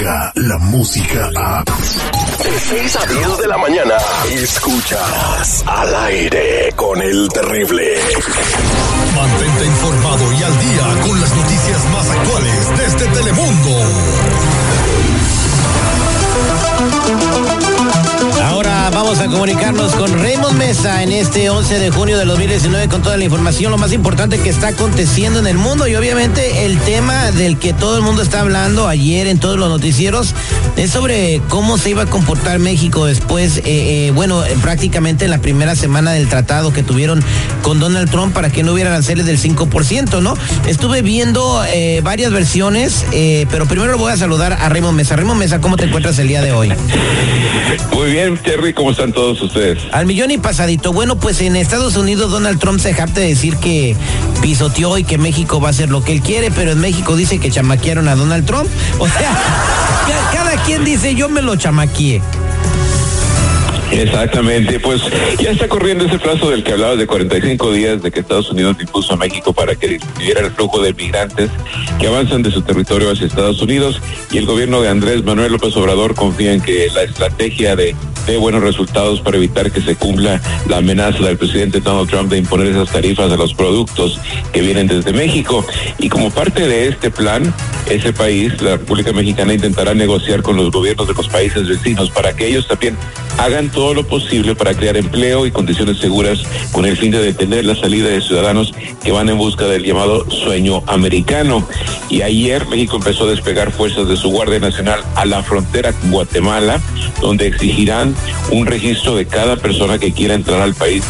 Descarga la música a. De 6 a 10 de la mañana. Escuchas al aire con el terrible. Mantente informado y al día con las noticias más actuales desde Telemundo. Comunicarnos con Raymond Mesa en este 11 de junio de 2019 con toda la información, lo más importante que está aconteciendo en el mundo y obviamente el tema del que todo el mundo está hablando ayer en todos los noticieros es sobre cómo se iba a comportar México después, eh, eh, bueno, prácticamente en la primera semana del tratado que tuvieron con Donald Trump para que no hubiera aranceles del 5%, ¿no? Estuve viendo eh, varias versiones, pero primero voy a saludar a Raymond Mesa. Raymond Mesa, ¿cómo te encuentras el día de hoy? Muy bien, Terry, ¿cómo están ustedes? Al millón y pasadito. Bueno, pues en Estados Unidos Donald Trump se jacta de decir que pisoteó y que México va a hacer lo que él quiere, pero en México dice que chamaquearon a Donald Trump. O sea, cada quien dice yo me lo chamaqueé. Exactamente, pues ya está corriendo ese plazo del que hablaba de 45 días de que Estados Unidos impuso a México para que disminuyera el flujo de migrantes que avanzan de su territorio hacia Estados Unidos y el gobierno de Andrés Manuel López Obrador confía en que la estrategia de dé buenos resultados para evitar que se cumpla la amenaza del presidente Donald Trump de imponer esas tarifas a los productos que vienen desde México. Y como parte de este plan, ese país, la República Mexicana, intentará negociar con los gobiernos de los países vecinos para que ellos también hagan todo lo posible para crear empleo y condiciones seguras con el fin de detener la salida de ciudadanos que van en busca del llamado sueño americano. Y ayer México empezó a despegar fuerzas de su Guardia Nacional a la frontera con Guatemala, donde exigirán un registro de cada persona que quiera entrar al país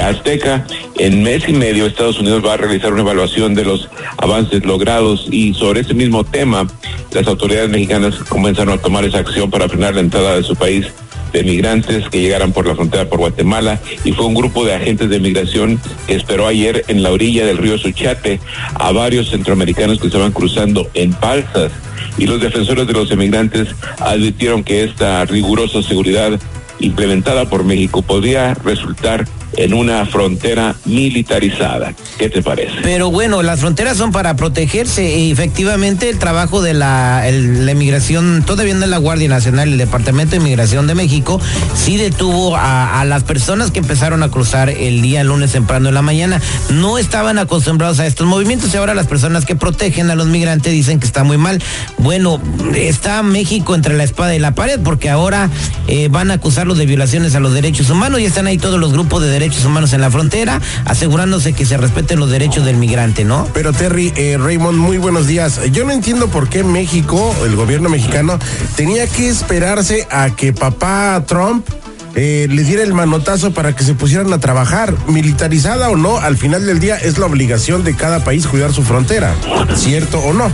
azteca. En mes y medio Estados Unidos va a realizar una evaluación de los avances logrados y sobre ese mismo tema las autoridades mexicanas comenzaron a tomar esa acción para frenar la entrada de su país de migrantes que llegaran por la frontera por Guatemala y fue un grupo de agentes de migración que esperó ayer en la orilla del río Suchate a varios centroamericanos que estaban cruzando en balsas. Y los defensores de los emigrantes advirtieron que esta rigurosa seguridad implementada por México podría resultar en una frontera militarizada. ¿Qué te parece? Pero bueno, las fronteras son para protegerse y efectivamente el trabajo de la, la inmigración, todavía no la Guardia Nacional, el Departamento de Inmigración de México, sí detuvo a, a, las personas que empezaron a cruzar el día lunes temprano en la mañana. No estaban acostumbrados a estos movimientos y ahora las personas que protegen a los migrantes dicen que está muy mal. Bueno, está México entre la espada y la pared porque ahora eh, van a acusarlos de violaciones a los derechos humanos y están ahí todos los grupos de derechos derechos humanos en la frontera, asegurándose que se respeten los derechos del migrante, ¿no? Pero Terry, eh, Raymond, muy buenos días. Yo no entiendo por qué México, el gobierno mexicano, tenía que esperarse a que papá Trump eh, les diera el manotazo para que se pusieran a trabajar, militarizada o no, al final del día es la obligación de cada país cuidar su frontera, ¿cierto o no?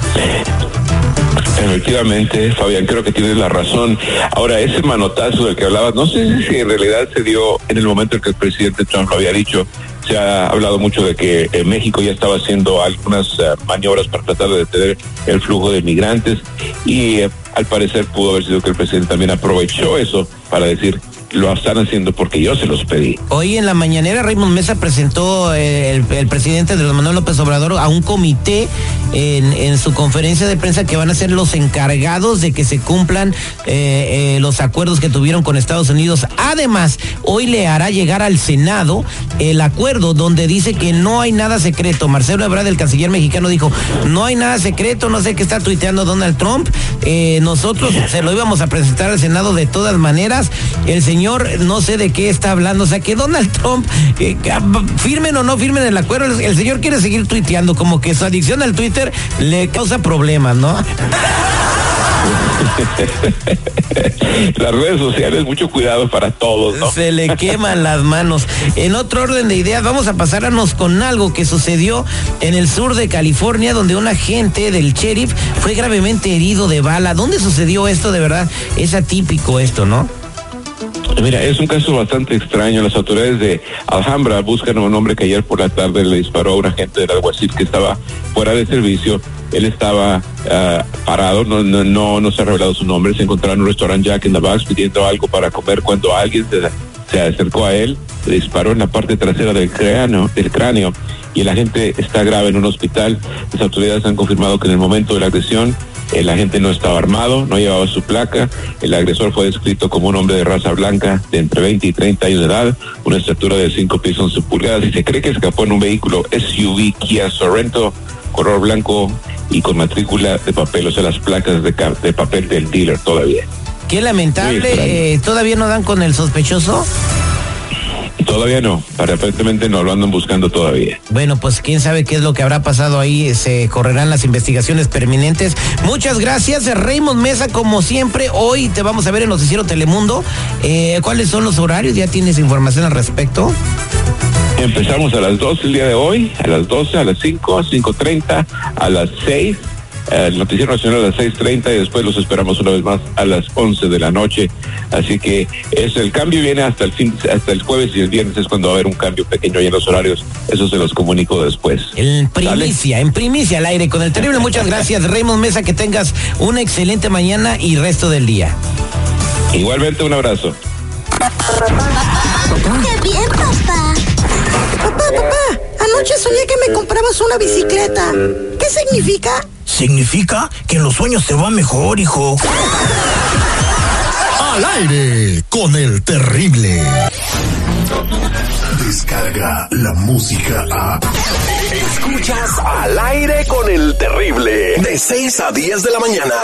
Efectivamente, Fabián, creo que tienes la razón. Ahora, ese manotazo del que hablabas, no sé si en realidad se dio en el momento en que el presidente Trump lo había dicho. Se ha hablado mucho de que eh, México ya estaba haciendo algunas uh, maniobras para tratar de detener el flujo de migrantes y uh, al parecer pudo haber sido que el presidente también aprovechó eso para decir lo están haciendo porque yo se los pedí. Hoy en la mañanera Raymond Mesa presentó eh, el, presidente de Manuel López Obrador a un comité en, en, su conferencia de prensa que van a ser los encargados de que se cumplan eh, eh, los acuerdos que tuvieron con Estados Unidos. Además, hoy le hará llegar al Senado el acuerdo donde dice que no hay nada secreto. Marcelo Ebrard, el canciller mexicano, dijo, no hay nada secreto, no sé qué está tuiteando Donald Trump. nosotros se lo íbamos a presentar al Senado de todas maneras. El señor señor no sé de qué está hablando. O sea, que Donald Trump, eh, firmen o no firmen el acuerdo, el, el, señor quiere seguir tuiteando, como que su adicción al Twitter le causa problemas, ¿no? Las redes sociales, mucho cuidado para todos, ¿no? Se le queman las manos. En otro orden de ideas, vamos a pasarnos con algo que sucedió en el sur de California, donde un agente del sheriff fue gravemente herido de bala. ¿Dónde sucedió esto de verdad? Es atípico esto, ¿no? Mira, es un caso bastante extraño. Las autoridades de Alhambra buscan a un hombre que ayer por la tarde le disparó a un agente del alguacil que estaba fuera de servicio. Él estaba uh, parado, no, no, no, no, se ha revelado su nombre. Se encontraba en un restaurante Jack the Box pidiendo algo para comer cuando alguien se, se acercó a él, le disparó en la parte trasera del cráneo, del cráneo y el agente está grave en un hospital. Las autoridades han confirmado que en el momento de la agresión El agente no estaba armado, no llevaba su placa. El agresor fue descrito como un hombre de raza blanca de entre 20 y 30 años de edad, una estatura de 5 pies 11 pulgadas y se cree que escapó en un vehículo SUV Kia Sorrento, color blanco y con matrícula de papel, o sea, las placas de, de papel del dealer todavía. Qué lamentable, eh, ¿todavía no dan con el sospechoso? Todavía no, aparentemente no lo andan buscando todavía. Bueno, pues quién sabe qué es lo que habrá pasado ahí, se correrán las investigaciones permanentes. Muchas gracias, Raymond Mesa, como siempre, hoy te vamos a ver en Noticiero Telemundo. Eh, ¿Cuáles son los horarios? ¿Ya tienes información al respecto? Empezamos a las 12 el día de hoy, a las 12, a las 5, a 5.30, a las 6 el Noticiero Nacional a las 6.30 y después los esperamos una vez más a las 11 de la noche. Así que es el cambio viene hasta el fin, hasta el jueves y el viernes es cuando va a haber un cambio pequeño ahí en los horarios. Eso se los comunico después. En primicia, en primicia al aire con el terrible. Muchas gracias, Raymond Mesa, que tengas una excelente mañana y resto del día. Igualmente un abrazo. ¡Qué bien, papá! Papá, papá, anoche soñé que me comprabas una bicicleta. ¿Qué significa? Significa que en los sueños te va mejor, hijo. Al aire con el terrible. Descarga la música a. Escuchas al aire con el terrible. De 6 a 10 de la mañana.